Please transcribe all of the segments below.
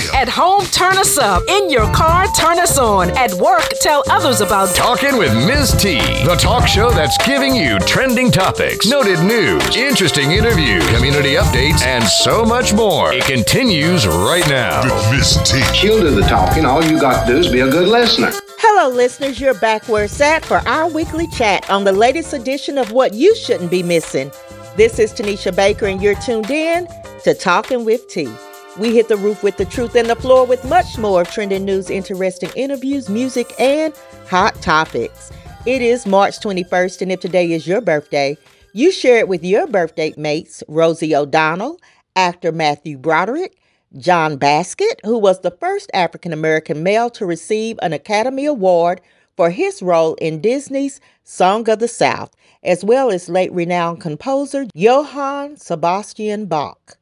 still. At home, turn us up. In your car, turn us on. At work, tell others about Talking with Ms. T, the talk show that's giving you trending topics, noted news, interesting interviews, community updates, and so much more. It continues right now. With Miss T. She'll do the talking. All you got to do is be a good listener. Hello, listeners. You're back where it's at for our weekly chat on the latest edition of What You Shouldn't Be Missing. This is Tanisha Baker, and you're tuned in to Talking with T. We hit the roof with the truth and the floor with much more of trending news, interesting interviews, music, and hot topics. It is March 21st, and if today is your birthday, you share it with your birthday mates, Rosie O'Donnell, actor Matthew Broderick, John Baskett, who was the first African American male to receive an Academy Award for his role in Disney's Song of the South, as well as late renowned composer Johann Sebastian Bach.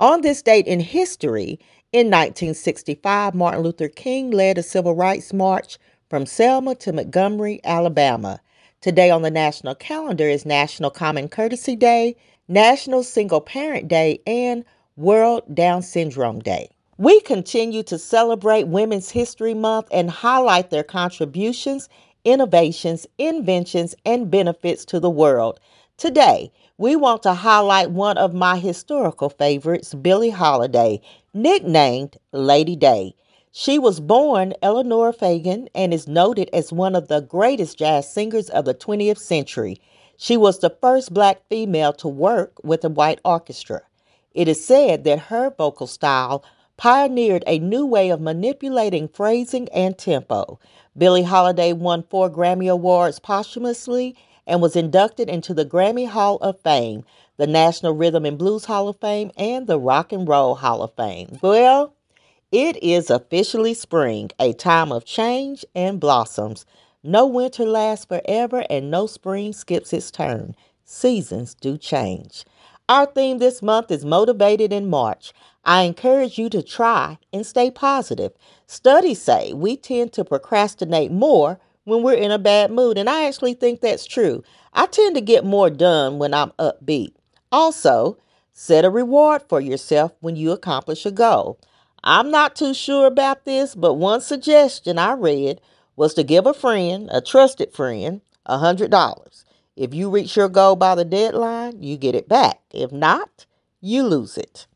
On this date in history, in 1965, Martin Luther King led a civil rights march from Selma to Montgomery, Alabama. Today on the national calendar is National Common Courtesy Day, National Single Parent Day, and World Down Syndrome Day. We continue to celebrate Women's History Month and highlight their contributions, innovations, inventions, and benefits to the world. Today, we want to highlight one of my historical favorites, Billie Holiday, nicknamed Lady Day. She was born Eleanor Fagan and is noted as one of the greatest jazz singers of the 20th century. She was the first black female to work with a white orchestra. It is said that her vocal style pioneered a new way of manipulating phrasing and tempo. Billie Holiday won four Grammy Awards posthumously and was inducted into the Grammy Hall of Fame, the National Rhythm and Blues Hall of Fame, and the Rock and Roll Hall of Fame. Well, it is officially spring, a time of change and blossoms. No winter lasts forever and no spring skips its turn. Seasons do change. Our theme this month is Motivated in March. I encourage you to try and stay positive. Studies say we tend to procrastinate more when we're in a bad mood, and I actually think that's true. I tend to get more done when I'm upbeat. Also, set a reward for yourself when you accomplish a goal. I'm not too sure about this, but one suggestion I read was to give a friend, a trusted friend, a $100. If you reach your goal by the deadline, you get it back. If not, you lose it.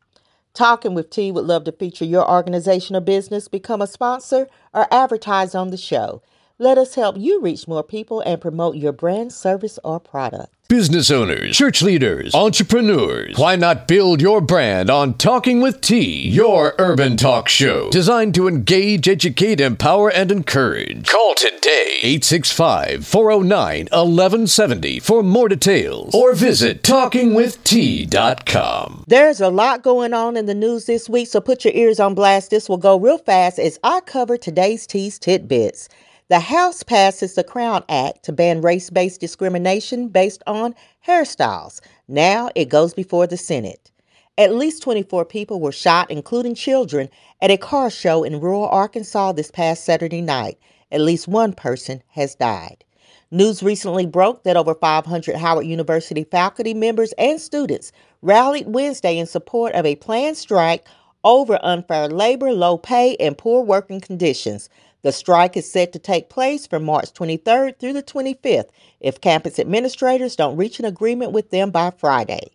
Talking with T would love to feature your organization or business, become a sponsor, or advertise on the show. Let us help you reach more people and promote your brand, service, or product. Business owners, church leaders, entrepreneurs, why not build your brand on Talking with T, your urban talk show designed to engage, educate, empower, and encourage? Call today 865 409 1170 for more details or visit talkingwitht.com. There's a lot going on in the news this week, so put your ears on blast. This will go real fast as I cover today's T's tidbits. The House passes the Crown Act to ban race based discrimination based on hairstyles. Now it goes before the Senate. At least 24 people were shot, including children, at a car show in rural Arkansas this past Saturday night. At least one person has died. News recently broke that over 500 Howard University faculty members and students rallied Wednesday in support of a planned strike over unfair labor, low pay, and poor working conditions. The strike is set to take place from March 23rd through the 25th if campus administrators don't reach an agreement with them by Friday.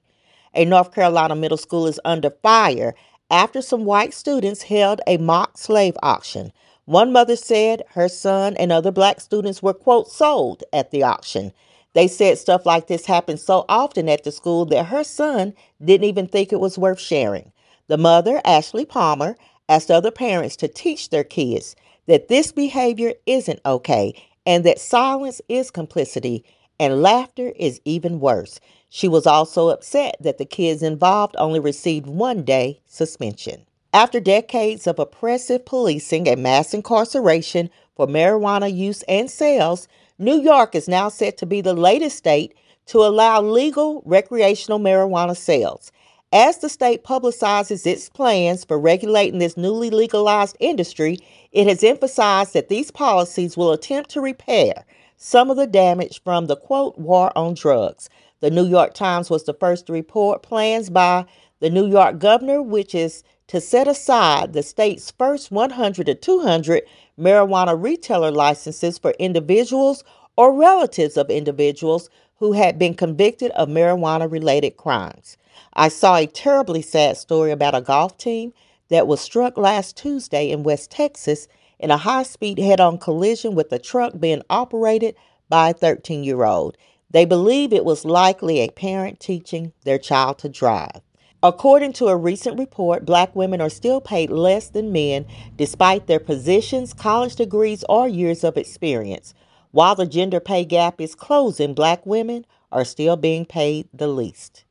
A North Carolina middle school is under fire after some white students held a mock slave auction. One mother said her son and other black students were, quote, sold at the auction. They said stuff like this happened so often at the school that her son didn't even think it was worth sharing. The mother, Ashley Palmer, asked other parents to teach their kids that this behavior isn't okay and that silence is complicity and laughter is even worse. She was also upset that the kids involved only received one day suspension. After decades of oppressive policing and mass incarceration for marijuana use and sales, New York is now set to be the latest state to allow legal recreational marijuana sales. As the state publicizes its plans for regulating this newly legalized industry, it has emphasized that these policies will attempt to repair some of the damage from the quote war on drugs. The New York Times was the first to report plans by the New York governor, which is to set aside the state's first 100 to 200 marijuana retailer licenses for individuals or relatives of individuals who had been convicted of marijuana related crimes. I saw a terribly sad story about a golf team that was struck last Tuesday in West Texas in a high speed head on collision with a truck being operated by a 13 year old. They believe it was likely a parent teaching their child to drive. According to a recent report, black women are still paid less than men despite their positions, college degrees, or years of experience. While the gender pay gap is closing, black women are still being paid the least.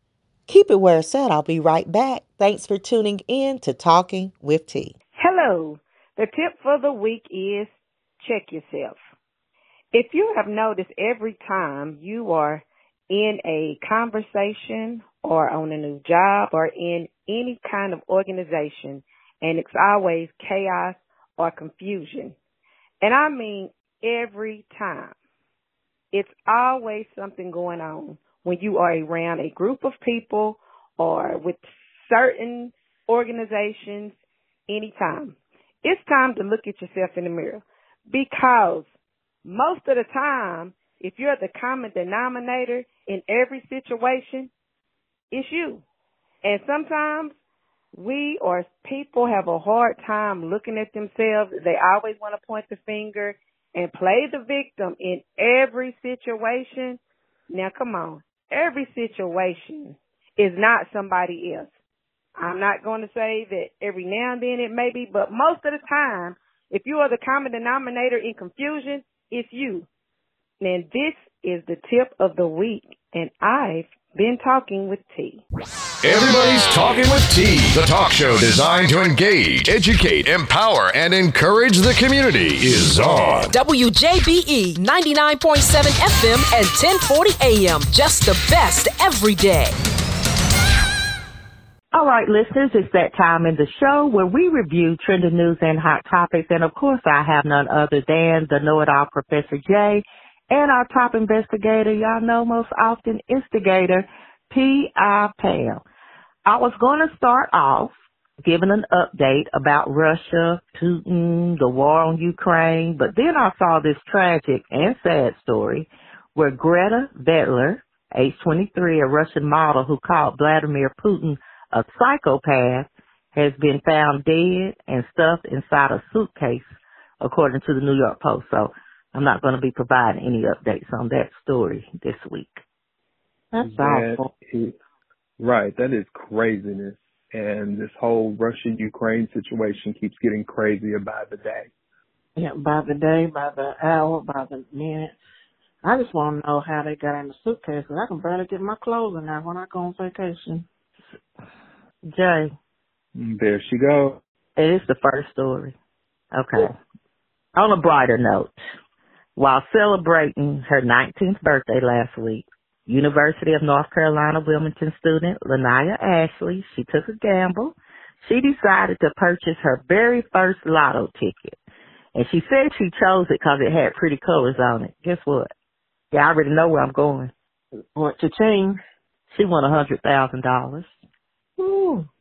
Keep it where it's at. I'll be right back. Thanks for tuning in to Talking with T. Hello. The tip for the week is check yourself. If you have noticed every time you are in a conversation or on a new job or in any kind of organization and it's always chaos or confusion. And I mean every time. It's always something going on when you are around a group of people or with certain organizations anytime. It's time to look at yourself in the mirror because most of the time, if you're the common denominator in every situation, it's you. And sometimes we or people have a hard time looking at themselves. They always want to point the finger and play the victim in every situation. Now come on. Every situation is not somebody else. I'm not going to say that every now and then it may be, but most of the time, if you are the common denominator in confusion, it's you. And this is the tip of the week, and I've been talking with T. Everybody's Talking with T, the talk show designed to engage, educate, empower, and encourage the community, is on. WJBE 99.7 FM and 1040 AM. Just the best every day. All right, listeners, it's that time in the show where we review trending news and hot topics. And of course, I have none other than the know-it-all Professor J and our top investigator, y'all know most often instigator, P.I. Pam. I was going to start off giving an update about Russia, Putin, the war on Ukraine, but then I saw this tragic and sad story where Gretta Vedler, age 23, a Russian model who called Vladimir Putin a psychopath has been found dead and stuffed inside a suitcase, according to the New York Post. So I'm not going to be providing any updates on that story this week. That's that awful. Is, right, that is craziness. And this whole Russia Ukraine situation keeps getting crazier by the day. Yeah, by the day, by the hour, by the minute. I just want to know how they got in the suitcase because I can barely get my clothes in there when I go on vacation. Jay, There she goes. it is the first story. Okay. On a brighter note, while celebrating her 19th birthday last week, University of North Carolina Wilmington student Lanaya Ashley, she took a gamble. She decided to purchase her very first lotto ticket. And she said she chose it because it had pretty colors on it. Guess what? Yeah, I already know where I'm going. What to change? She won a hundred thousand dollars.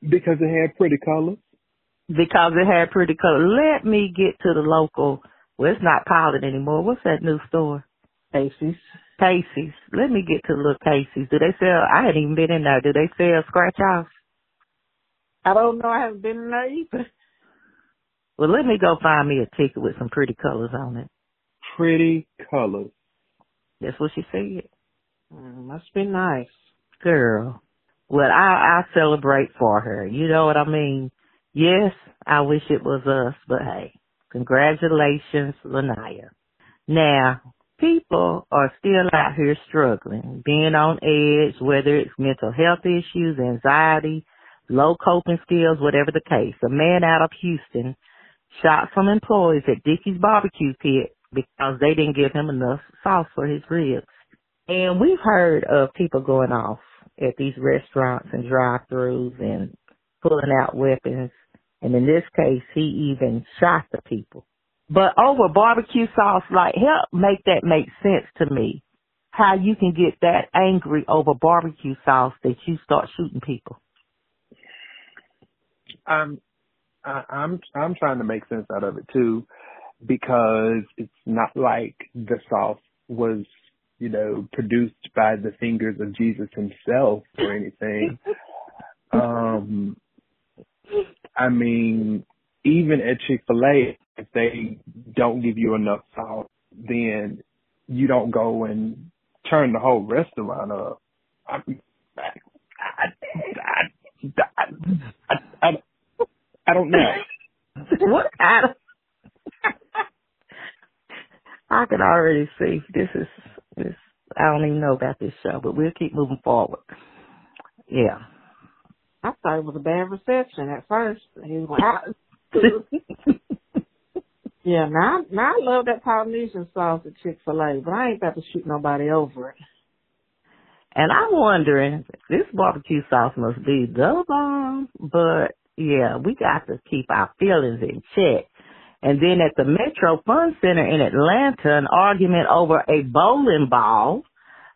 Because it had pretty colors. because it had pretty colors. Let me get to the local. Well, it's not Pilot anymore. What's that new store? Casey's. Casey's. Let me get to little Casey's. Do they sell? I hadn't even been in there. Do they sell scratch offs? I don't know. I haven't been in there either. Well, let me go find me a ticket with some pretty colors on it. Pretty colors. That's what she said. Mm, must be nice. Girl. Well, I I celebrate for her. You know what I mean? Yes, I wish it was us, but hey, congratulations, Lanaya. Now, people are still out here struggling, being on edge, whether it's mental health issues, anxiety, low coping skills, whatever the case. A man out of Houston shot some employees at Dickey's barbecue pit because they didn't give him enough sauce for his ribs. And we've heard of people going off at these restaurants and drive-throughs and pulling out weapons. And in this case, he even shot the people. But over barbecue sauce, like help make that make sense to me. How you can get that angry over barbecue sauce that you start shooting people. Um, I, I'm I'm trying to make sense out of it too, because it's not like the sauce was, you know, produced by the fingers of Jesus himself or anything. um, I mean, even at Chick Fil A, if they don't give you enough salt, then you don't go and turn the whole restaurant up. I, I, I, I, I, don't know. what of I can already see this is this. I don't even know about this show, but we'll keep moving forward. Yeah. I thought it was a bad reception at first. He went out. yeah, now, now I love that Polynesian sauce at Chick Fil A, but I ain't about to shoot nobody over it. And I'm wondering, this barbecue sauce must be the bomb, um, but yeah, we got to keep our feelings in check. And then at the Metro Fun Center in Atlanta, an argument over a bowling ball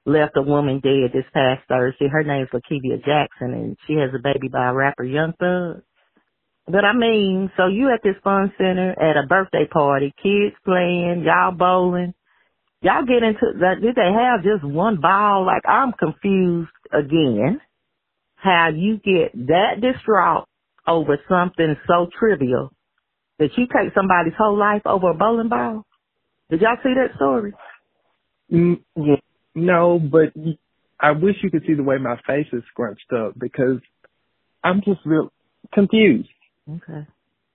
left a woman dead this past Thursday. Her name's Lakivia Jackson, and she has a baby by a rapper, Young Thug. But I mean, so you at this fun center at a birthday party, kids playing, y'all bowling. Y'all get into that. Did they have just one ball? Like I'm confused again. How you get that distraught over something so trivial that you take somebody's whole life over a bowling ball? Did y'all see that story? Mm, yeah. No, but I wish you could see the way my face is scrunched up because I'm just real confused. Okay.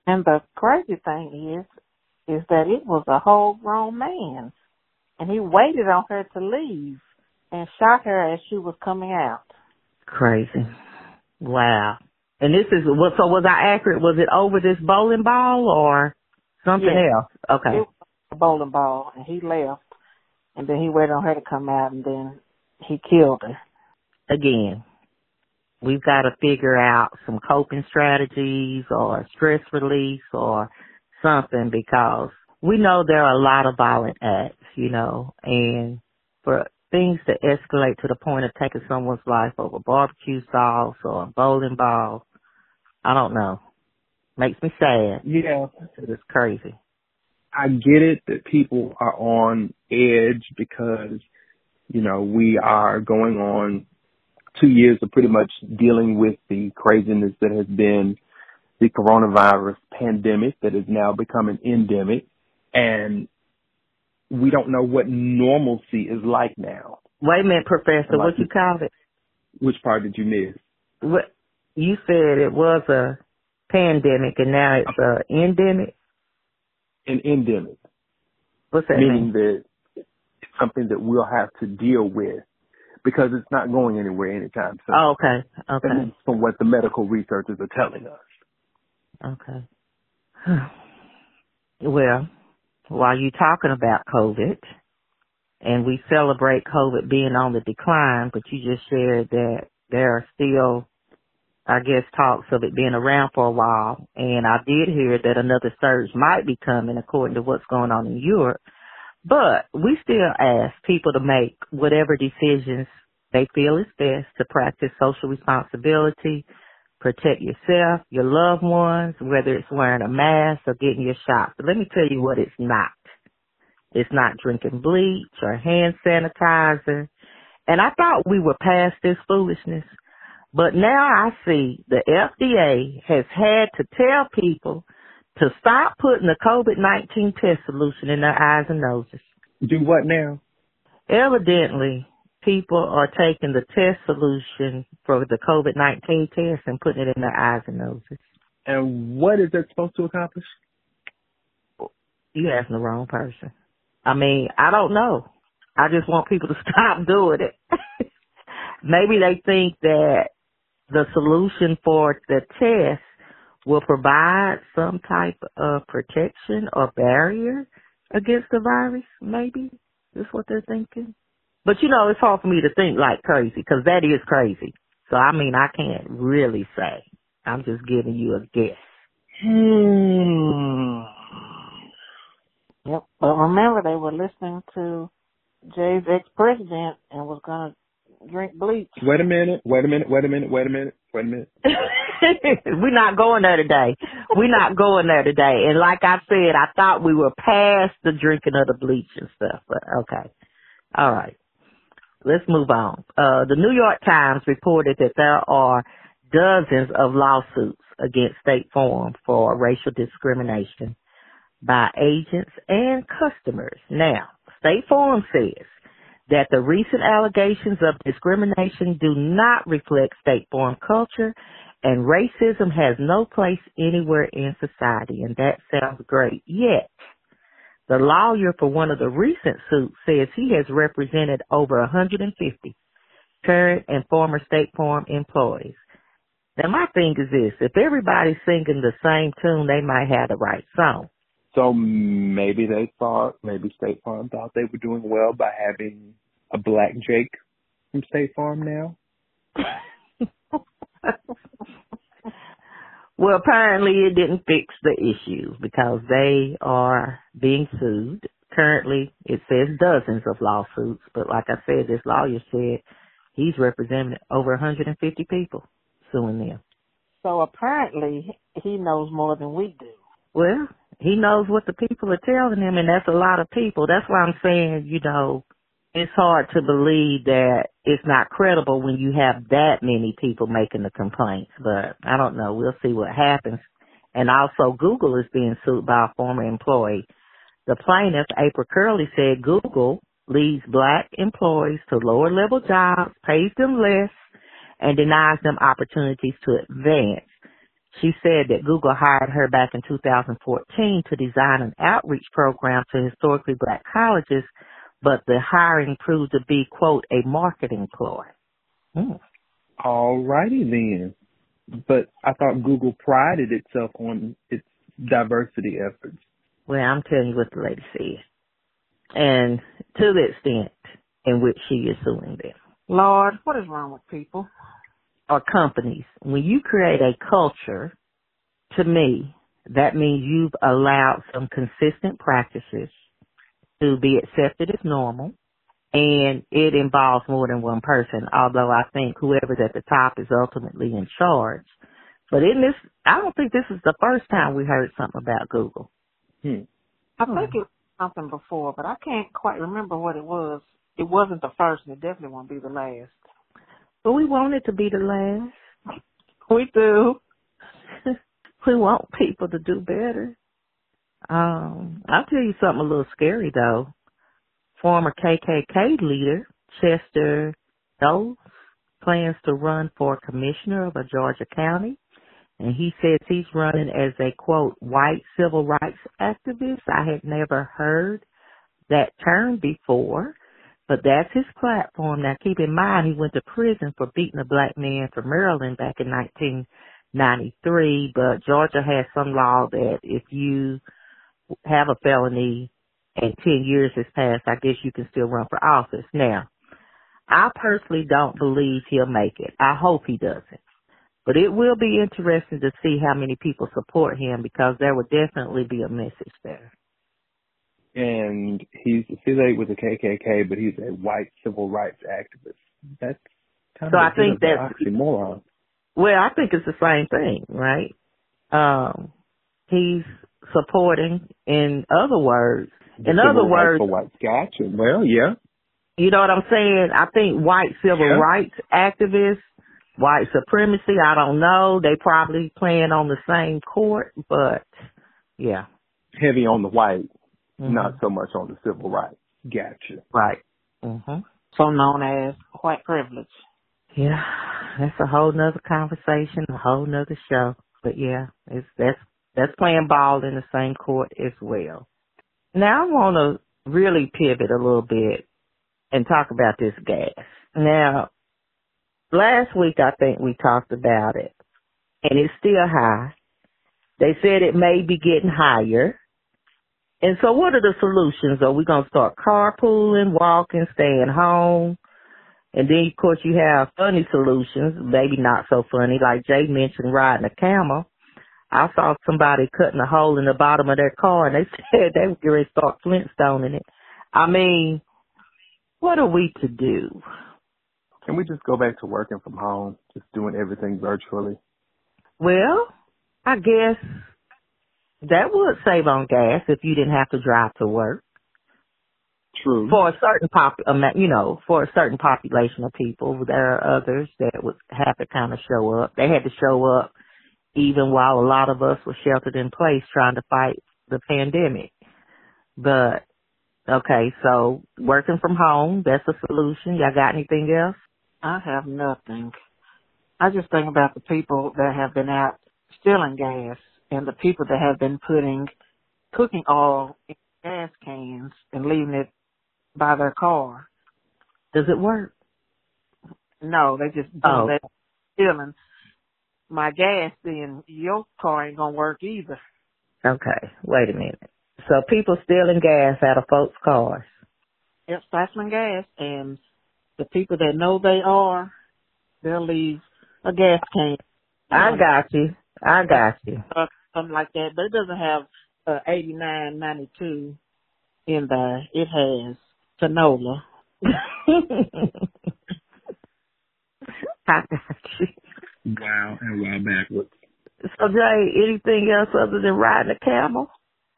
And the crazy thing is, is that it was a whole grown man, and he waited on her to leave and shot her as she was coming out. Crazy. Wow. And this is what? So was I accurate? Was it over this bowling ball or something Yeah. else? Okay. It was a bowling ball, and he left, and then he waited on her to come out, and then he killed her. Again, we've got to figure out some coping strategies or stress release or something because we know there are a lot of violent acts, you know, and for things to escalate to the point of taking someone's life over barbecue sauce or a bowling ball, I don't know. Makes me sad. Yeah. It's crazy. I get it that people are on edge because, you know, we are going on two years of pretty much dealing with the craziness that has been the coronavirus pandemic that is now becoming endemic. And we don't know what normalcy is like now. Wait a minute, Professor. What you called it? Which part did you miss? What you said it was a pandemic and now it's a endemic. An endemic. What's that meaning mean? that it's something that we'll have to deal with because it's not going anywhere anytime soon. Oh, okay. Okay. From what the medical researchers are telling us. Okay. well, while you're talking about COVID, and we celebrate COVID being on the decline, but you just shared that there are still, I guess, talks of it being around for a while. And I did hear that another surge might be coming according to what's going on in Europe. But we still ask people to make whatever decisions they feel is best to practice social responsibility, protect yourself, your loved ones, whether it's wearing a mask or getting your shot. But let me tell you what it's not. It's not drinking bleach or hand sanitizer. And I thought we were past this foolishness. But now I see the FDA has had to tell people to stop putting the COVID-19 test solution in their eyes and noses. Do what now? Evidently, people are taking the test solution for the COVID-19 test and putting it in their eyes and noses. And what is that supposed to accomplish? You're asking the wrong person. I mean, I don't know. I just want people to stop doing it. Maybe they think that the solution for the test will provide some type of protection or barrier against the virus. Maybe that's what they're thinking. But you know, it's hard for me to think like crazy because that is crazy. So I mean, I can't really say. I'm just giving you a guess. Hmm. Yep. But remember, they were listening to Jay's ex-president and was gonna drink bleach. Wait a minute, wait a minute, wait a minute, wait a minute, wait a minute. We're not going there today. we're not going there today. And like I said, I thought we were past the drinking of the bleach and stuff, but okay. All right. Let's move on. Uh, the New York Times reported that there are dozens of lawsuits against State Farm for racial discrimination by agents and customers. Now, State Farm says that the recent allegations of discrimination do not reflect State Farm culture and racism has no place anywhere in society. And that sounds great. Yet, the lawyer for one of the recent suits says he has represented over 150 current and former State Farm employees. Now my thing is this, if everybody's singing the same tune, they might have the right song. So maybe they thought, maybe State Farm thought they were doing well by having a black Jake from State Farm now. well, apparently it didn't fix the issue because they are being sued. Currently, it says dozens of lawsuits, but like I said, this lawyer said he's represented over 150 people suing them. So apparently he knows more than we do. Well, he knows what the people are telling him, and that's a lot of people. That's why I'm saying, you know, it's hard to believe that it's not credible when you have that many people making the complaints. But I don't know. We'll see what happens. And also, Google is being sued by a former employee. The plaintiff, April Curley, said Google leads black employees to lower level jobs, pays them less, and denies them opportunities to advance. She said that Google hired her back in 2014 to design an outreach program to historically black colleges, but the hiring proved to be, quote, a marketing ploy. Hmm. All righty then. But I thought Google prided itself on its diversity efforts. Well, I'm telling you what the lady said. And to the extent in which she is suing them. Lord, what is wrong with people? Or companies. When you create a culture, to me, that means you've allowed some consistent practices to be accepted as normal and it involves more than one person, although I think whoever's at the top is ultimately in charge. But in this, I don't think this is the first time we heard something about Google. Hmm. I think it was something before, but I can't quite remember what it was it wasn't the first, and it definitely won't be the last. But we want it to be the last. We do. we want people to do better. Um, I'll tell you something a little scary though. Former KKK leader Chester Doles plans to run for commissioner of a Georgia county, and he says he's running as a quote white civil rights activist. I had never heard that term before. But that's his platform. Now keep in mind he went to prison for beating a black man from Maryland back in 1993, but Georgia has some law that if you have a felony and 10 years has passed, I guess you can still run for office. Now, I personally don't believe he'll make it. I hope he doesn't. But it will be interesting to see how many people support him because there will definitely be a message there and he's affiliated with the KKK, but he's a white civil rights activist. That's kind so of I think that's oxymoron. Well, I think it's the same thing, right? Um, he's supporting, in other words, the in other words, for white. Gotcha. Well, yeah. You know what I'm saying? I think white civil yeah. rights activists, white supremacy, I don't know. They probably playing on the same court, but yeah. Heavy on the white mm-hmm. not so much on the civil rights. Gotcha. Right. Mm-hmm. So known as white privilege. Yeah, that's a whole nother conversation, a whole nother show. But yeah, it's that's that's playing ball in the same court as well. Now I want to really pivot a little bit and talk about this gas. Now, last week I think we talked about it, and it's still high. They said it may be getting higher. And so what are the solutions? Are we going to start carpooling, walking, staying home? And then, of course, you have funny solutions, maybe not so funny, like Jay mentioned riding a camel. I saw somebody cutting a hole in the bottom of their car and they said they were going to start Flintstoning it. I mean, what are we to do? Can we just go back to working from home, just doing everything virtually? Well, I guess that would save on gas if you didn't have to drive to work. True. For a certain pop, you know, for a certain population of people, there are others that would have to kind of show up. They had to show up even while a lot of us were sheltered in place trying to fight the pandemic. But okay, so working from home, that's a solution. Y'all got anything else? I have nothing. I just think about the people that have been out stealing gas and the people that have been putting cooking oil in gas cans and leaving it by their car. Does it work? No, they just oh. that stealing my gas. Then your car ain't gonna work either. Okay, wait a minute. So people stealing gas out of folks' cars. Yep, stifling gas, and the people that know they are, they'll leave a gas can. I got you. I got you. Uh, something like that, but it doesn't have uh, eighty nine ninety two in there. It has Fanola. I got you. Wow, and wow backwards. So Jay, anything else other than riding a camel?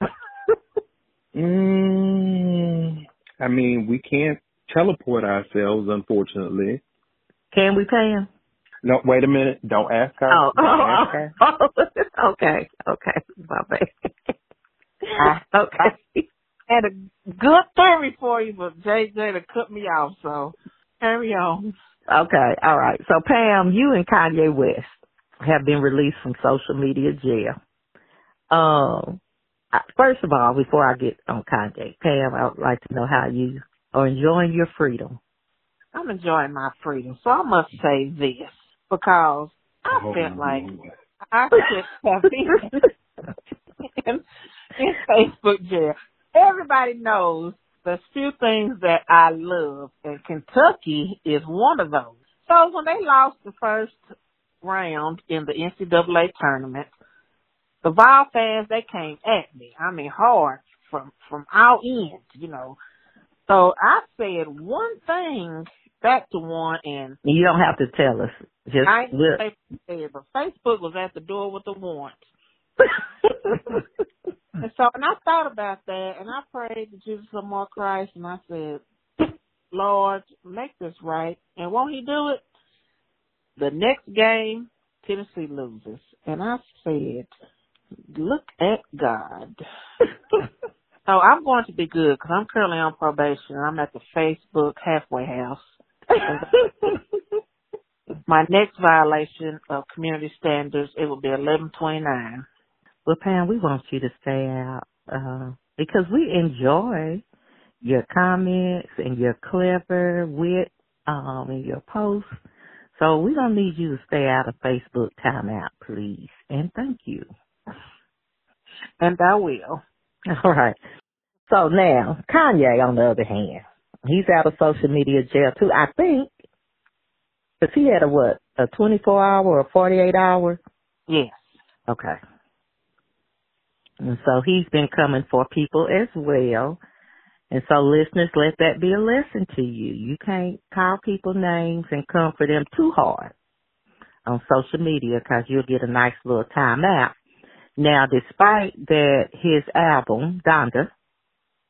mm, I mean, we can't teleport ourselves, unfortunately. Can we pay him? No, wait a minute. Don't ask her. Oh, Don't oh, ask her. oh, okay, okay, my bad. okay. Had a good theory for you, but JJ to cut me off, so carry on. Okay, all right. So Pam, you and Kanye West have been released from social media jail. Um, first of all, before I get on Kanye, Pam, I would like to know how you are enjoying your freedom. I'm enjoying my freedom, so I must say this because I Oh, felt like. I should have been in, in Facebook jail. Everybody knows there's few things that I love, and Kentucky is one of those. So when they lost the first round in the NCAA tournament, the Vol fans they came at me. I mean hard from from all ends, you know. So I said one thing back to one, and You don't have to tell us. Just I say but Facebook was at the door with a warrant. And so, and I thought about that, and I prayed to Jesus of more Christ, and I said, Lord, make this right. And won't He do it? The next game, Tennessee loses, and I said, Look at God. so I'm going to be good because I'm currently on probation. I'm at the Facebook halfway house. My next violation of community standards, it will be 1129. Well, Pam, we want you to stay out uh, because we enjoy your comments and your clever wit um, and your posts. So we don't need you to stay out of Facebook timeout, please, and thank you. And I will. All right. So now, Kanye, on the other hand, he's out of social media jail too. I think because he had a what, a 24 hour or 48 hour? Yes. Okay. And so he's been coming for people as well. And so listeners, let that be a lesson to you. You can't call people names and come for them too hard on social media because you'll get a nice little time out. Now, despite that his album, Donda,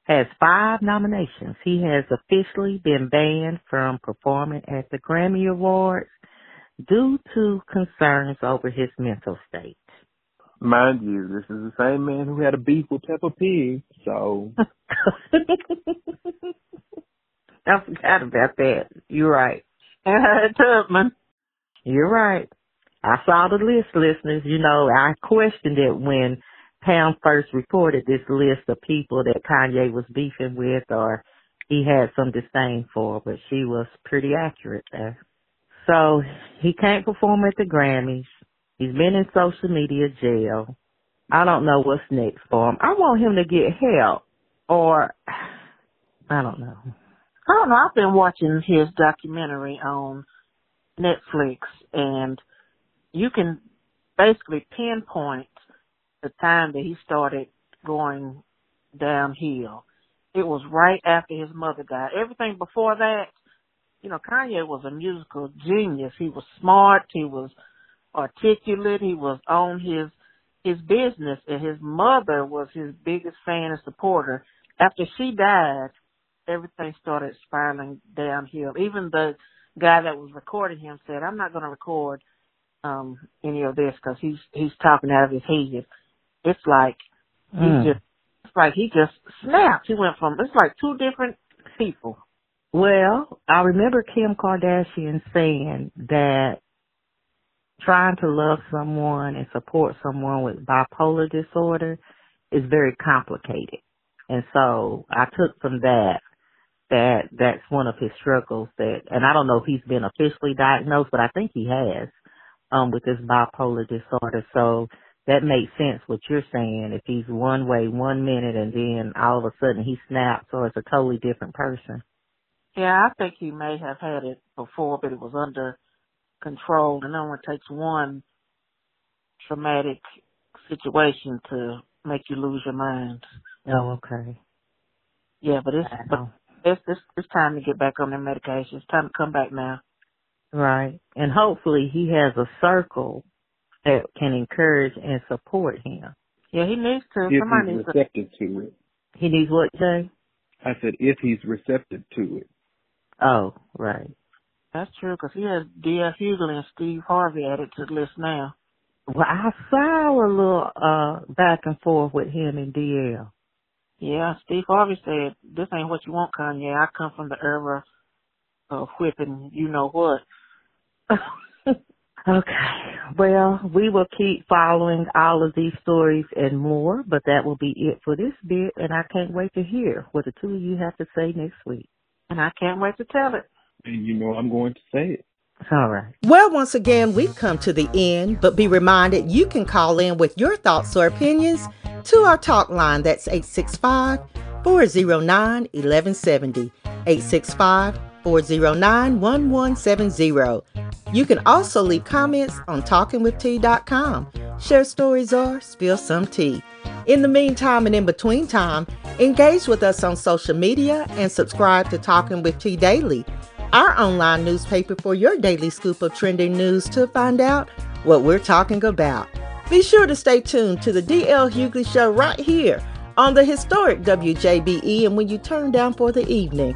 has five nominations, he has officially been banned from performing at the Grammy Awards due to concerns over his mental state. Mind you, this is the same man who had a beef with Peppa Pig, so I forgot about that. You're right. Tubman. You're right. I saw the list, listeners. You know, I questioned it when Pam first reported this list of people that Kanye was beefing with or he had some disdain for, but she was pretty accurate there. So he can't perform at the Grammys. He's been in social media jail. I don't know what's next for him. I want him to get help or I don't know. I don't know. I've been watching his documentary on Netflix, and you can basically pinpoint the time that he started going downhill. It was right after his mother died. Everything before that, you know, Kanye was a musical genius. He was smart. He was articulate. He was on his his business, and his mother was his biggest fan and supporter. After she died, everything started spiraling downhill. Even the guy that was recording him said, "I'm not going to record um any of this because he's he's talking out of his head." It's like he Mm. just it's like he just snapped. He went from it's like two different people. Well, I remember Kim Kardashian saying that trying to love someone and support someone with bipolar disorder is very complicated. And so I took from that that that's one of his struggles that and I don't know if he's been officially diagnosed, but I think he has um with this bipolar disorder. So that makes sense what you're saying. If he's one way one minute and then all of a sudden he snaps or it's a totally different person. Yeah, I think he may have had it before, but it was under control, and it only takes one traumatic situation to make you lose your mind. Oh, okay. Yeah, but it's but it's it's, it's time to get back on their medication. It's time to come back now. Right. And hopefully he has a circle that can encourage and support him. Yeah, he needs to. If Somebody he's needs to. receptive to it. He needs what, Jay? I said if he's receptive to it. Oh, right. That's true, because he has D.L. Hughley and Steve Harvey added to the list now. Well, I saw a little uh back and forth with him and DL. Yeah, Steve Harvey said, "This ain't what you want, Kanye. I come from the era of whipping, you know what." Okay. Well, we will keep following all of these stories and more, but that will be it for this bit, and I can't wait to hear what the two of you have to say next week. And I can't wait to tell it. And you know I'm going to say it. All right. Well, once again, we've come to the end, but be reminded you can call in with your thoughts or opinions to our talk line. That's 865 409 1170. 865 409 1170. You can also leave comments on talkingwitht.com. Share stories or spill some tea. In the meantime and in between time, engage with us on social media and subscribe to Talking with T Daily, our online newspaper for your daily scoop of trending news to find out what we're talking about. Be sure to stay tuned to the DL Hughley Show right here on the historic WJBE. And when you turn down for the evening,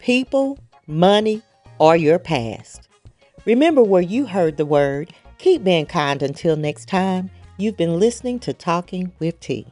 people, money, or your past. Remember where you heard the word. Keep being kind until next time. You've been listening to Talking with T.